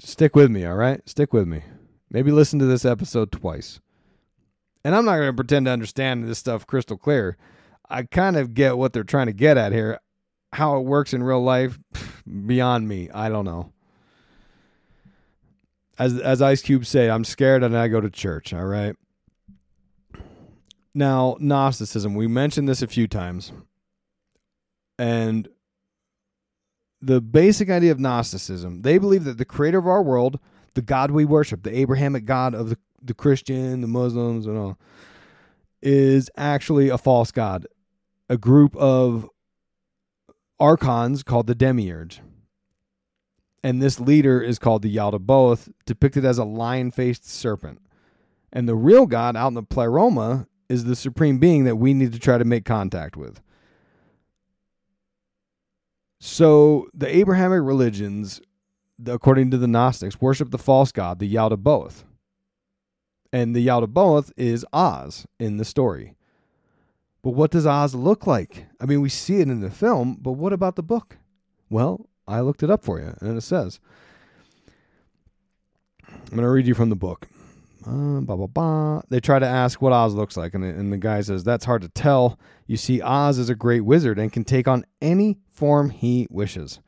Stick with me, all right? Stick with me. Maybe listen to this episode twice. And I'm not going to pretend to understand this stuff crystal clear. I kind of get what they're trying to get at here. How it works in real life, [SIGHS] beyond me. I don't know. As as Ice Cube say, I'm scared and I go to church, all right? Now, Gnosticism, we mentioned this a few times. And the basic idea of Gnosticism, they believe that the creator of our world, the God we worship, the Abrahamic God of the, the Christian, the Muslims, and all, is actually a false God. A group of archons called the Demiurge. And this leader is called the Yaldabaoth, depicted as a lion faced serpent. And the real God out in the pleroma is the supreme being that we need to try to make contact with. So the Abrahamic religions, according to the Gnostics, worship the false god, the Yaldabaoth. And the Yaldabaoth is Oz in the story. But what does Oz look like? I mean, we see it in the film, but what about the book? Well, I looked it up for you, and it says I'm going to read you from the book. Uh, blah, blah, blah. They try to ask what Oz looks like, and the, and the guy says, That's hard to tell. You see, Oz is a great wizard and can take on any form he wishes.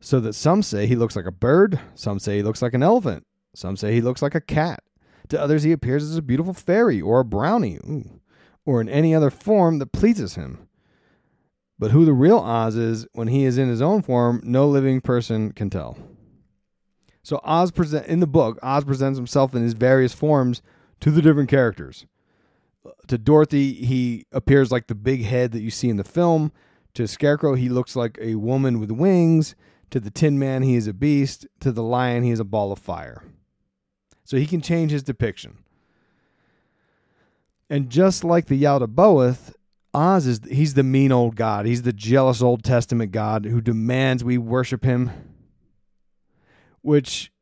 So that some say he looks like a bird, some say he looks like an elephant, some say he looks like a cat. To others, he appears as a beautiful fairy or a brownie, ooh, or in any other form that pleases him. But who the real Oz is when he is in his own form, no living person can tell. So Oz present in the book, Oz presents himself in his various forms to the different characters. To Dorothy, he appears like the big head that you see in the film. To Scarecrow, he looks like a woman with wings. To the Tin Man, he is a beast. To the Lion, he is a ball of fire. So he can change his depiction. And just like the Yaldabaoth, Oz is he's the mean old god. He's the jealous Old Testament god who demands we worship him. Which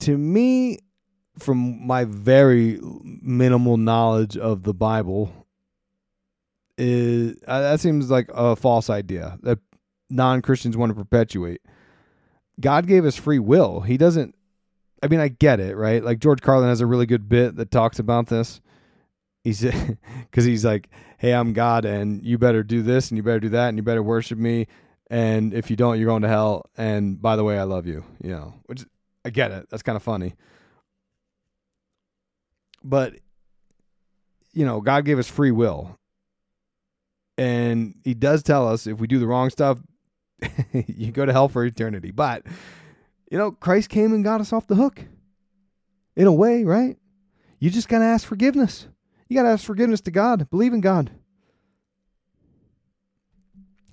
to me from my very minimal knowledge of the Bible is uh, that seems like a false idea that non-Christians want to perpetuate. God gave us free will. He doesn't I mean I get it, right? Like George Carlin has a really good bit that talks about this. He's [LAUGHS] cuz he's like, "Hey, I'm God and you better do this and you better do that and you better worship me and if you don't you're going to hell and by the way, I love you." You know, which I get it. That's kind of funny. But you know, God gave us free will. And he does tell us if we do the wrong stuff, [LAUGHS] you go to hell for eternity. But you know, Christ came and got us off the hook. In a way, right? You just got to ask forgiveness. You got to ask forgiveness to God. Believe in God.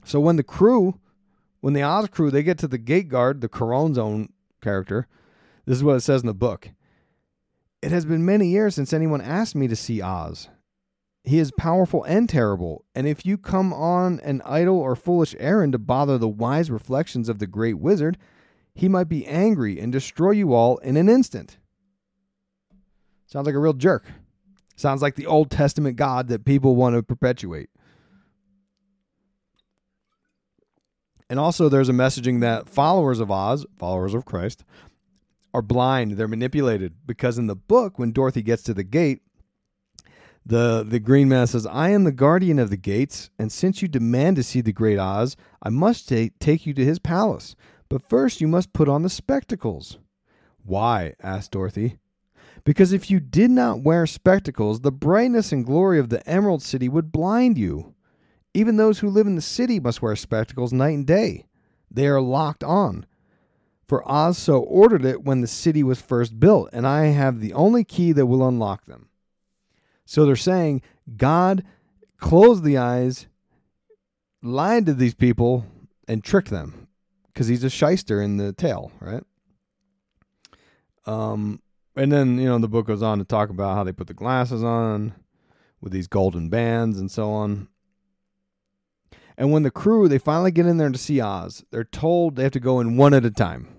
So when the crew, when the Oz crew, they get to the gate guard, the Choronzon character, this is what it says in the book. It has been many years since anyone asked me to see Oz. He is powerful and terrible, and if you come on an idle or foolish errand to bother the wise reflections of the great wizard, he might be angry and destroy you all in an instant. Sounds like a real jerk. Sounds like the Old Testament God that people want to perpetuate. And also, there's a messaging that followers of Oz, followers of Christ, are blind. They're manipulated because in the book, when Dorothy gets to the gate, the the Green Man says, "I am the guardian of the gates, and since you demand to see the great Oz, I must take take you to his palace. But first, you must put on the spectacles." Why? asked Dorothy. Because if you did not wear spectacles, the brightness and glory of the Emerald City would blind you. Even those who live in the city must wear spectacles night and day. They are locked on. For Oz so ordered it when the city was first built, and I have the only key that will unlock them. So they're saying God closed the eyes, lied to these people, and tricked them because he's a shyster in the tale, right? Um, and then you know the book goes on to talk about how they put the glasses on with these golden bands and so on. And when the crew they finally get in there to see Oz, they're told they have to go in one at a time.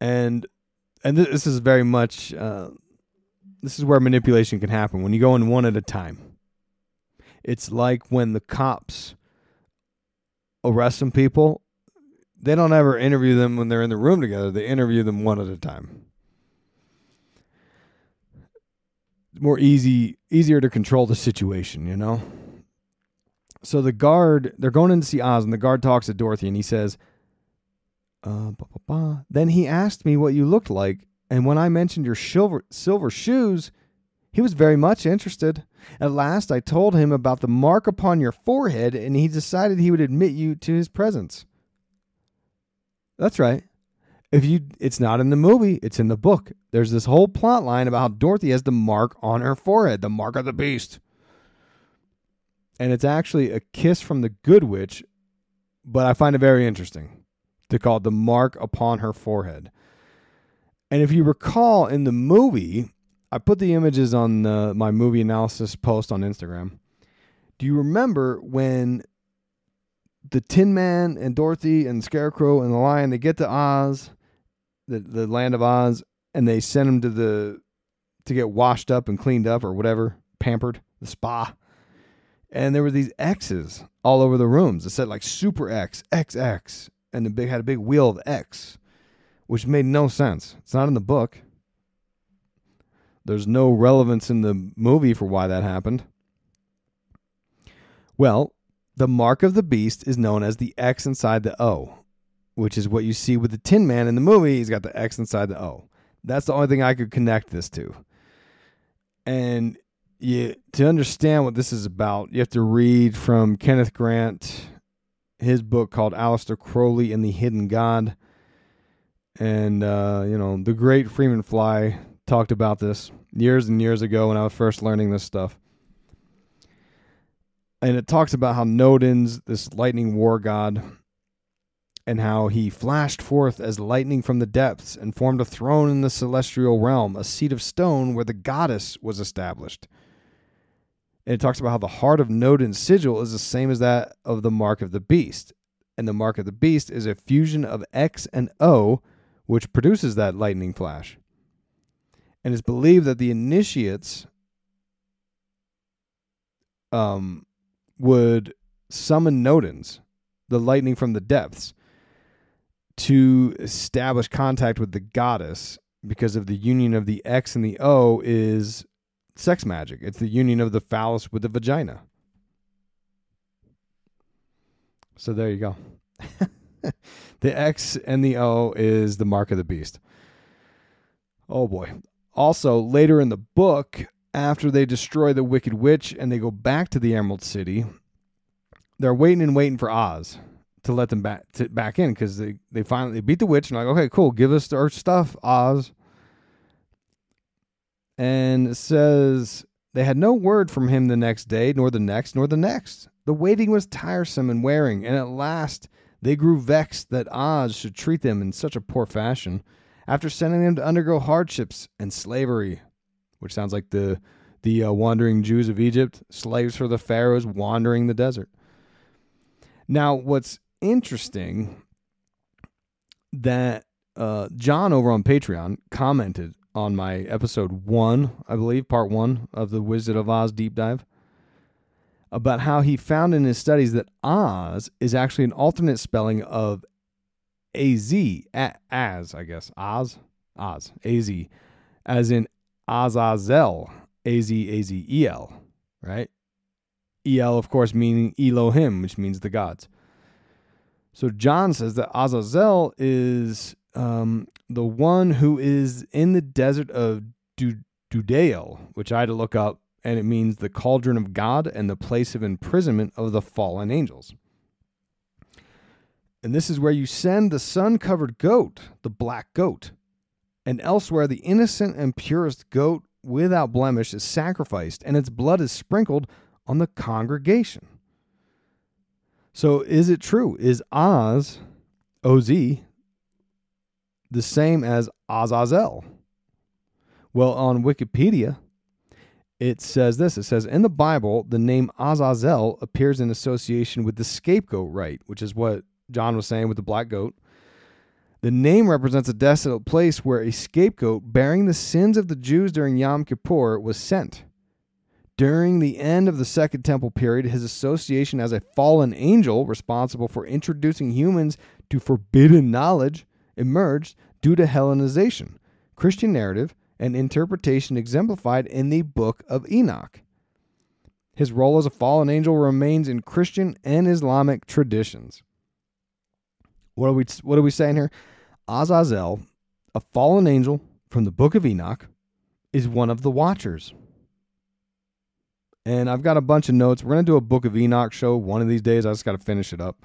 And and this is very much uh, this is where manipulation can happen when you go in one at a time. It's like when the cops arrest some people, they don't ever interview them when they're in the room together. They interview them one at a time. More easy, easier to control the situation, you know. So the guard, they're going in to see Oz, and the guard talks to Dorothy, and he says, uh, bah, bah, bah. Then he asked me what you looked like, and when I mentioned your silver silver shoes, he was very much interested. At last, I told him about the mark upon your forehead, and he decided he would admit you to his presence. That's right. If you, it's not in the movie; it's in the book. There's this whole plot line about how Dorothy has the mark on her forehead, the mark of the beast, and it's actually a kiss from the Good Witch. But I find it very interesting to call it the mark upon her forehead. And if you recall in the movie, I put the images on the, my movie analysis post on Instagram. Do you remember when the Tin Man and Dorothy and Scarecrow and the Lion they get to Oz, the the land of Oz, and they send them to the to get washed up and cleaned up or whatever, pampered, the spa. And there were these X's all over the rooms. It said like Super X, XX, and the big had a big wheel of X, which made no sense. It's not in the book. There's no relevance in the movie for why that happened. Well, the mark of the beast is known as the X inside the O, which is what you see with the Tin Man in the movie. He's got the X inside the O. That's the only thing I could connect this to. And you to understand what this is about, you have to read from Kenneth Grant, his book called Aleister Crowley and the Hidden God. And uh, you know, the great Freeman Fly talked about this years and years ago when I was first learning this stuff. And it talks about how Nodens, this lightning war god, and how he flashed forth as lightning from the depths and formed a throne in the celestial realm, a seat of stone where the goddess was established. And it talks about how the heart of Nodens' sigil is the same as that of the mark of the beast. And the mark of the beast is a fusion of X and O, which produces that lightning flash. And it's believed that the initiates um, would summon Nodens, the lightning from the depths, to establish contact with the goddess because of the union of the X and the O is sex magic. It's the union of the phallus with the vagina. So there you go. [LAUGHS] the X and the O is the mark of the beast. Oh boy. Also, later in the book, after they destroy the Wicked Witch and they go back to the Emerald City, they're waiting and waiting for Oz to let them back to, back in because they, they finally beat the witch and like, okay, cool, give us our stuff, Oz. And says they had no word from him the next day, nor the next, nor the next. The waiting was tiresome and wearing, and at last they grew vexed that Oz should treat them in such a poor fashion after sending them to undergo hardships and slavery, which sounds like the the uh, wandering Jews of Egypt, slaves for the pharaohs wandering the desert. Now, what's interesting that uh, John over on Patreon commented on my episode one, I believe, part one of the Wizard of Oz deep dive, about how he found in his studies that Oz is actually an alternate spelling of Az, as, I guess, Oz, Oz, Az, as in Azazel, A Z A Z E L, right? El, of course, meaning Elohim, which means the gods. So John says that Azazel is um, the one who is in the desert of du- Dudael, which I had to look up, and it means the cauldron of God and the place of imprisonment of the fallen angels. And this is where you send the sun covered goat, the black goat. And elsewhere, the innocent and purest goat without blemish is sacrificed, and its blood is sprinkled on the congregation. So, is it true? Is Oz, OZ, the same as Azazel? Well, on Wikipedia, it says this it says, In the Bible, the name Azazel appears in association with the scapegoat rite, which is what John was saying with the black goat. The name represents a desolate place where a scapegoat bearing the sins of the Jews during Yom Kippur was sent During the end of the Second Temple period, his association as a fallen angel responsible for introducing humans to forbidden knowledge emerged due to Hellenization, Christian narrative, and interpretation exemplified in the Book of Enoch. His role as a fallen angel remains in Christian and Islamic traditions. What are we what are we saying here? Azazel, a fallen angel from the book of Enoch, is one of the watchers. And I've got a bunch of notes. We're going to do a book of Enoch show one of these days. I just got to finish it up.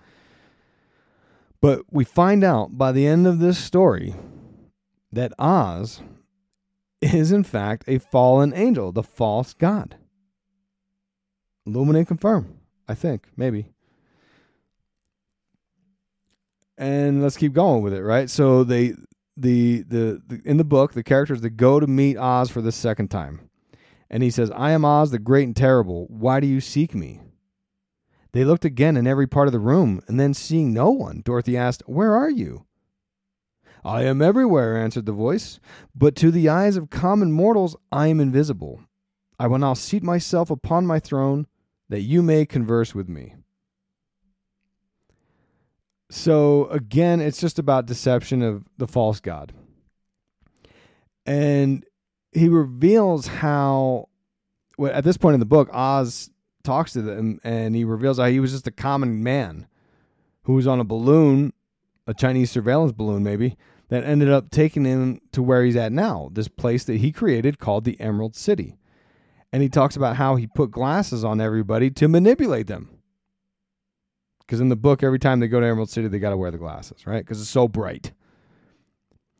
But we find out by the end of this story that Oz is in fact a fallen angel, the false god. Illuminate confirm, I think, maybe. And let's keep going with it, right? So they the, the the in the book, the characters that go to meet Oz for the second time. And he says, I am Oz the great and terrible. Why do you seek me? They looked again in every part of the room, and then seeing no one, Dorothy asked, Where are you? I am everywhere, answered the voice, but to the eyes of common mortals I am invisible. I will now seat myself upon my throne, that you may converse with me. So again, it's just about deception of the false god. And he reveals how at this point in the book, Oz talks to them and he reveals how he was just a common man who was on a balloon, a Chinese surveillance balloon maybe, that ended up taking him to where he's at now, this place that he created called the Emerald City. And he talks about how he put glasses on everybody to manipulate them. Because in the book, every time they go to Emerald City, they got to wear the glasses, right? Because it's so bright.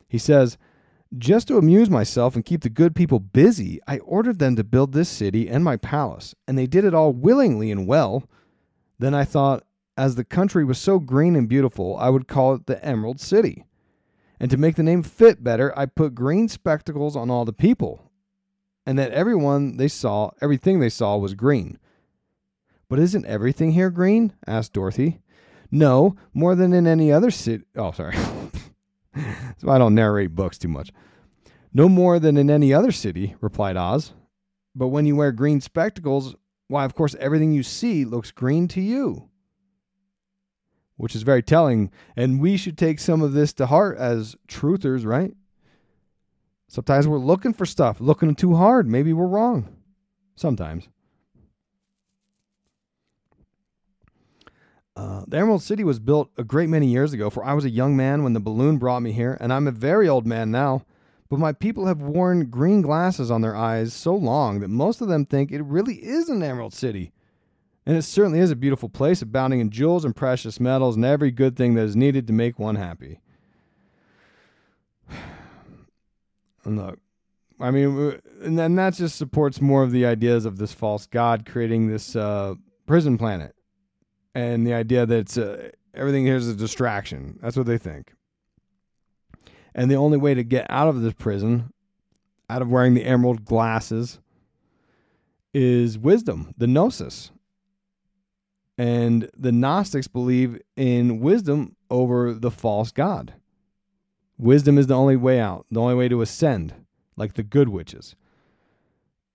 He says, just to amuse myself and keep the good people busy, I ordered them to build this city and my palace, and they did it all willingly and well. Then I thought, as the country was so green and beautiful, I would call it the Emerald City. And to make the name fit better, I put green spectacles on all the people, and that everyone they saw, everything they saw was green. But isn't everything here green? asked Dorothy. No, more than in any other city. Oh, sorry. [LAUGHS] [LAUGHS] so I don't narrate books too much. No more than in any other city, replied Oz. But when you wear green spectacles, why, of course, everything you see looks green to you. Which is very telling, and we should take some of this to heart as truthers, right? Sometimes we're looking for stuff, looking too hard. Maybe we're wrong. Sometimes. Uh, the Emerald City was built a great many years ago, for I was a young man when the balloon brought me here, and I'm a very old man now. But my people have worn green glasses on their eyes so long that most of them think it really is an Emerald City. And it certainly is a beautiful place, abounding in jewels and precious metals and every good thing that is needed to make one happy. [SIGHS] And look, I mean, and then that just supports more of the ideas of this false god creating this uh, prison planet and the idea that uh, everything here is a distraction. That's what they think. And the only way to get out of this prison, out of wearing the emerald glasses, is wisdom, the gnosis. And the Gnostics believe in wisdom over the false God. Wisdom is the only way out, the only way to ascend, like the good witches.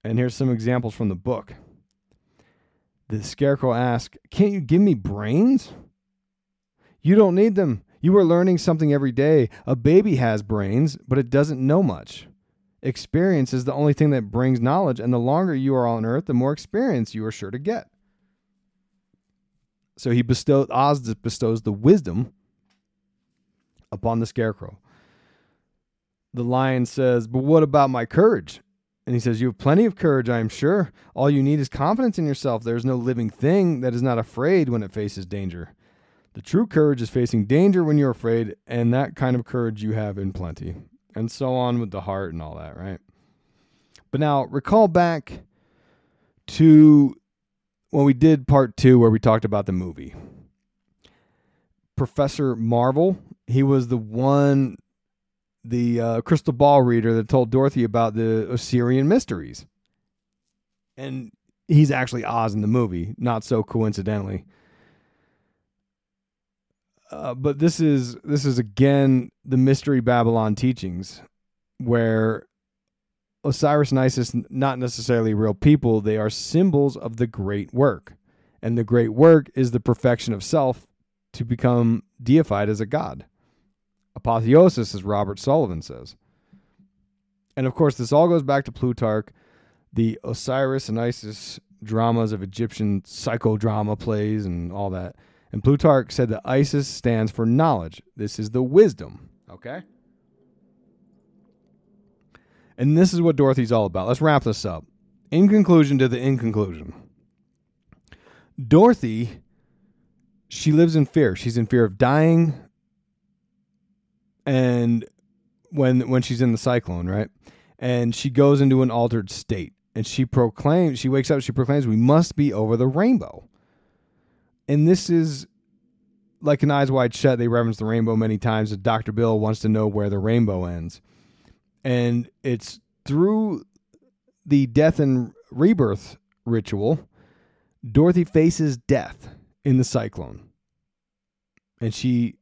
And here's some examples from the book. The scarecrow asked, Can't you give me brains? You don't need them. You are learning something every day. A baby has brains, but it doesn't know much. Experience is the only thing that brings knowledge, and the longer you are on earth, the more experience you are sure to get. So he bestowed Oz bestows the wisdom upon the scarecrow. The lion says, But what about my courage? And he says, You have plenty of courage, I am sure. All you need is confidence in yourself. There is no living thing that is not afraid when it faces danger. The true courage is facing danger when you're afraid, and that kind of courage you have in plenty. And so on with the heart and all that, right? But now recall back to when we did part two, where we talked about the movie. Professor Marvel, he was the one the uh, crystal ball reader that told Dorothy about the Osirian mysteries. And he's actually Oz in the movie, not so coincidentally. Uh, but this is this is again the mystery Babylon teachings, where Osiris and Isis not necessarily real people, they are symbols of the great work. And the great work is the perfection of self to become deified as a god. Apotheosis, as Robert Sullivan says. And of course, this all goes back to Plutarch, the Osiris and Isis dramas of Egyptian psychodrama plays and all that. And Plutarch said that Isis stands for knowledge. This is the wisdom. Okay? And this is what Dorothy's all about. Let's wrap this up. In conclusion to the in conclusion, Dorothy, she lives in fear. She's in fear of dying. And when when she's in the cyclone, right? And she goes into an altered state. And she proclaims, she wakes up, she proclaims, we must be over the rainbow. And this is like an eyes wide shut. They reference the rainbow many times. Dr. Bill wants to know where the rainbow ends. And it's through the death and rebirth ritual, Dorothy faces death in the cyclone. And she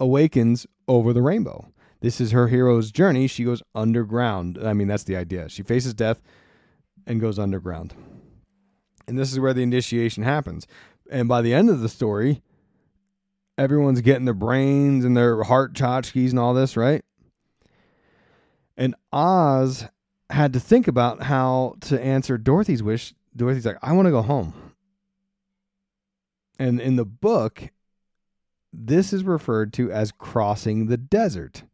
awakens over the rainbow. This is her hero's journey. She goes underground. I mean, that's the idea. She faces death and goes underground. And this is where the initiation happens. And by the end of the story, everyone's getting their brains and their heart tchotchkes and all this, right? And Oz had to think about how to answer Dorothy's wish. Dorothy's like, I want to go home. And in the book, this is referred to as crossing the desert.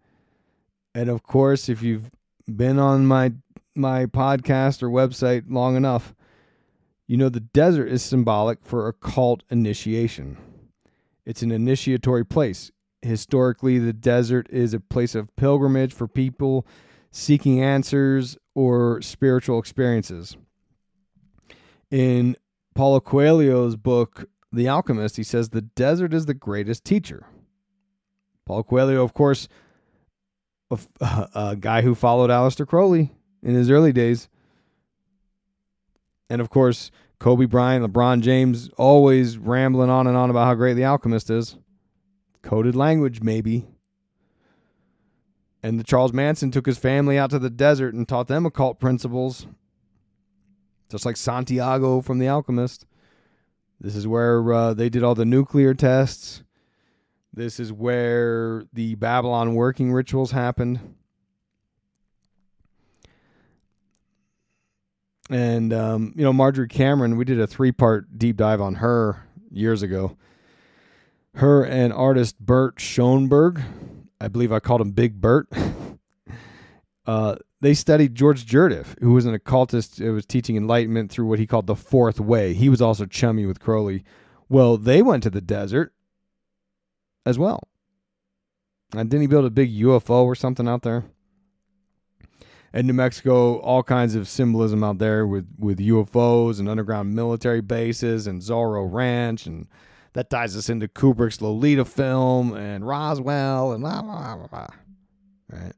And of course, if you've been on my my podcast or website long enough, you know the desert is symbolic for occult initiation. It's an initiatory place. Historically, the desert is a place of pilgrimage for people seeking answers or spiritual experiences. In Paulo Coelho's book, The Alchemist, he says the desert is the greatest teacher. Paul Coelho, of course, a, [LAUGHS] a guy who followed Aleister Crowley in his early days. And of course, Kobe Bryant, LeBron James, always rambling on and on about how great The Alchemist is. Coded language, maybe. And the Charles Manson took his family out to the desert and taught them occult principles, just like Santiago from The Alchemist. This is where uh, they did all the nuclear tests. This is where the Babylon working rituals happened. And, um, you know, Marjorie Cameron, we did a three part deep dive on her years ago. Her and artist Burt Shonberg, I believe I called him Big Bert. [LAUGHS] uh, they studied George Gurdjieff, who was an occultist who was teaching enlightenment through what he called the fourth way. He was also chummy with Crowley. Well, they went to the desert as well. And didn't he build a big UFO or something out there? In New Mexico, all kinds of symbolism out there with, with UFOs and underground military bases and Zorro Ranch. And that ties us into Kubrick's Lolita film and Roswell and blah, blah, blah, blah. Right?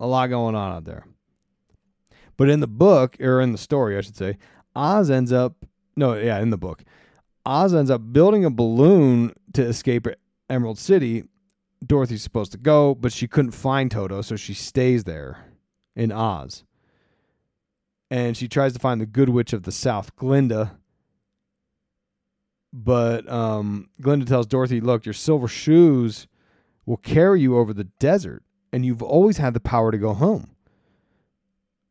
A lot going on out there. But in the book, or in the story, I should say, Oz ends up, no, yeah, in the book, Oz ends up building a balloon to escape Emerald City. Dorothy's supposed to go, but she couldn't find Toto, so she stays there in Oz. And she tries to find the Good Witch of the South, Glinda. But um, Glinda tells Dorothy, Look, your silver shoes will carry you over the desert, and you've always had the power to go home.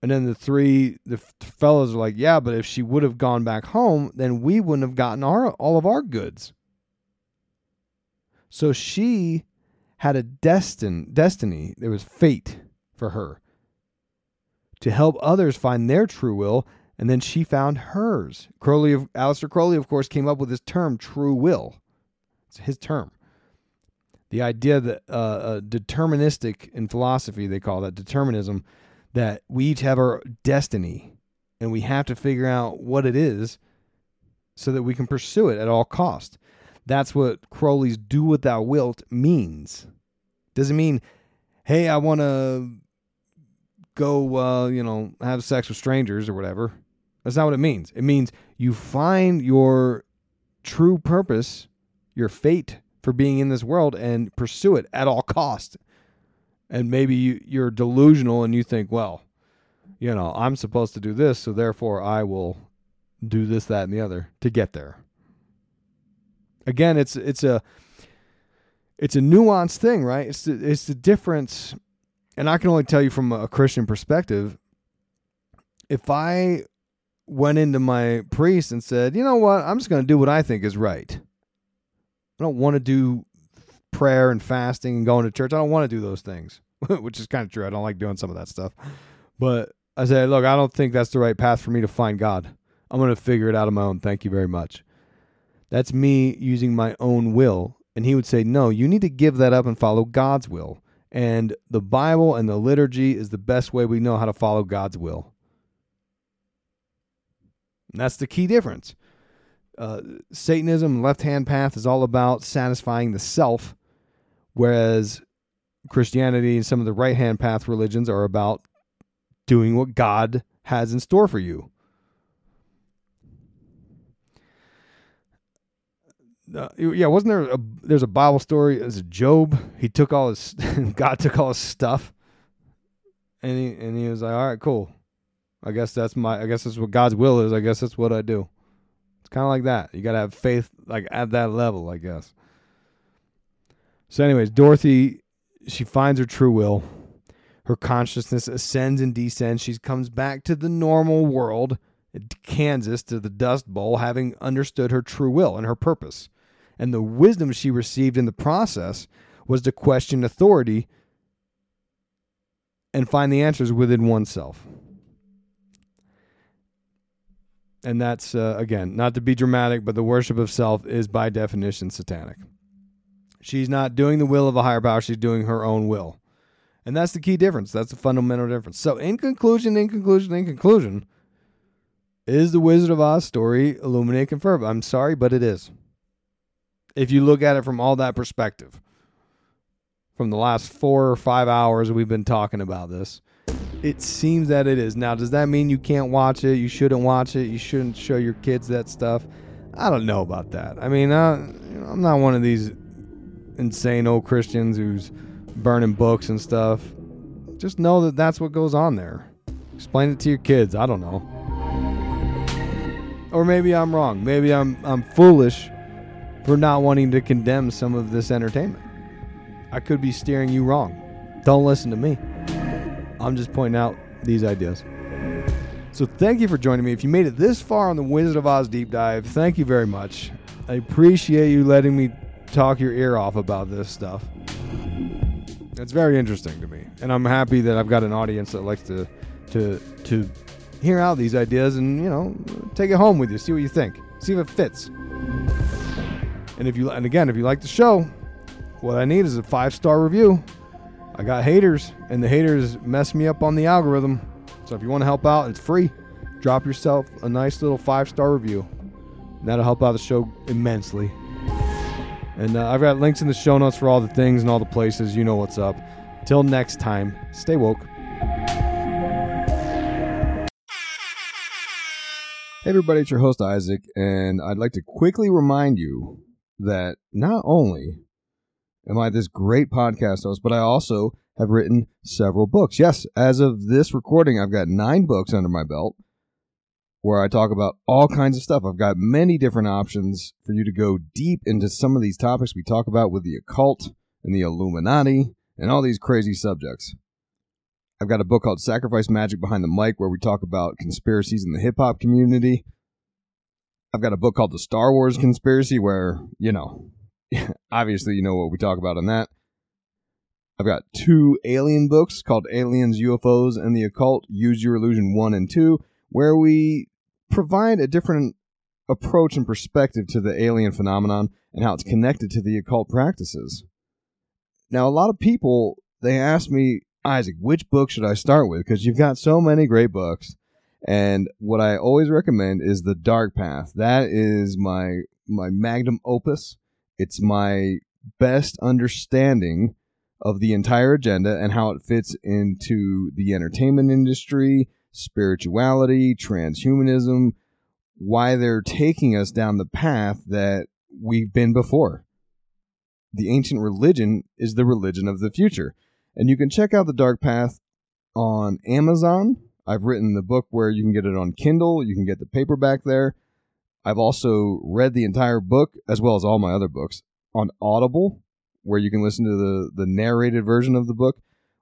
And then the three the fellows are like, Yeah, but if she would have gone back home, then we wouldn't have gotten our all of our goods. So she had a destin destiny. There was fate for her to help others find their true will, and then she found hers. Crowley of Aleister Crowley, of course, came up with this term, true will. It's his term. The idea that uh, uh, deterministic in philosophy, they call that determinism, that we each have our destiny, and we have to figure out what it is so that we can pursue it at all cost. That's what Crowley's "do what thou wilt" means. Doesn't mean, hey, I want to go, uh, you know, have sex with strangers or whatever. That's not what it means. It means you find your true purpose, your fate for being in this world, and pursue it at all cost. And maybe you, you're delusional and you think, well, you know, I'm supposed to do this, so therefore I will do this, that, and the other to get there. Again, it's it's a it's a nuanced thing, right? It's the, it's the difference, and I can only tell you from a Christian perspective. If I went into my priest and said, "You know what? I'm just going to do what I think is right. I don't want to do prayer and fasting and going to church. I don't want to do those things." [LAUGHS] Which is kind of true. I don't like doing some of that stuff. But I said, "Look, I don't think that's the right path for me to find God. I'm going to figure it out on my own. Thank you very much." That's me using my own will. And he would say, "No, you need to give that up and follow God's will." And the Bible and the liturgy is the best way we know how to follow God's will. And that's the key difference. Uh, Satanism, left hand path, is all about satisfying the self, whereas Christianity and some of the right hand path religions are about doing what God has in store for you. Uh, yeah, wasn't there a there's a Bible story as Job? He took all his [LAUGHS] God took all his stuff, and he and he was like, all right, cool. I guess that's my. I guess that's what God's will is. I guess that's what I do. It's kind of like that. You got to have faith, like at that level, I guess. So, anyways, Dorothy, she finds her true will. Her consciousness ascends and descends. She comes back to the normal world, Kansas, to the Dust Bowl, having understood her true will and her purpose. And the wisdom she received in the process was to question authority and find the answers within oneself and that's uh, again not to be dramatic but the worship of self is by definition satanic. She's not doing the will of a higher power. She's doing her own will. And that's the key difference. That's the fundamental difference. So in conclusion in conclusion in conclusion is the wizard of oz story Illuminati confirm i'm sorry but it is. If you look at it from all that perspective from the last four or five hours we've been talking about this it seems that it is. Now, does that mean you can't watch it? You shouldn't watch it? You shouldn't show your kids that stuff? I don't know about that. I mean, know, I'm not one of these insane old Christians who's burning books and stuff. Just know that that's what goes on there. Explain it to your kids. I don't know. Or maybe I'm wrong. Maybe I'm I'm foolish for not wanting to condemn some of this entertainment. I could be steering you wrong. Don't listen to me. I'm just pointing out these ideas. So thank you for joining me. If you made it this far on the Wizard of Oz deep dive, thank you very much. I appreciate you letting me talk your ear off about this stuff. It's very interesting to me, and I'm happy that I've got an audience that likes to to to hear out these ideas and you know take it home with you, see what you think, see if it fits. And if you and again, if you like the show, what I need is a five star review. I got haters, and the haters mess me up on the algorithm. So if you want to help out, it's free. Drop yourself a nice little five star review. And that'll help out the show immensely. And uh, I've got links in the show notes for all the things and all the places. You know what's up. Till next time, stay woke. Hey everybody, it's your host Isaac, and I'd like to quickly remind you that not only am I this great podcast host, but I also have written several books. Yes, as of this recording, I've got nine books under my belt where I talk about all kinds of stuff. I've got many different options for you to go deep into some of these topics we talk about with the occult and the Illuminati and all these crazy subjects. I've got a book called Sacrifice Magic Behind the Mic where we talk about conspiracies in the hip hop community. I've got a book called The Star Wars Conspiracy where, you know, [LAUGHS] obviously you know what we talk about on that. I've got two alien books called Aliens, UFOs, and the Occult Use Your Illusion 1 and 2, where we provide a different approach and perspective to the alien phenomenon and how it's connected to the occult practices. Now, a lot of people, they ask me, Isaac, which book should I start with? Because you've got so many great books. And what I always recommend is The Dark Path. That is my my magnum opus. It's my best understanding of the entire agenda and how it fits into the entertainment industry, spirituality, transhumanism, why they're taking us down the path that we've been before. The ancient religion is the religion of the future. And you can check out The Dark Path on Amazon. I've written the book where you can get it on Kindle, you can get the paperback there. I've also read the entire book as well as all my other books on Audible, where you can listen to the the narrated version of the book,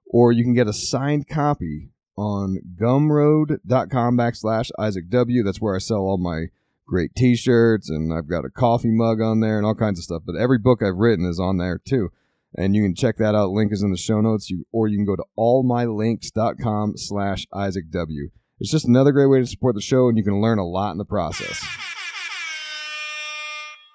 or you can get a signed copy on gumroad.com backslash Isaac W. That's where I sell all my great t-shirts and I've got a coffee mug on there and all kinds of stuff. But every book I've written is on there too. And you can check that out. Link is in the show notes. You or you can go to allmylinks.com slash Isaac W. It's just another great way to support the show and you can learn a lot in the process.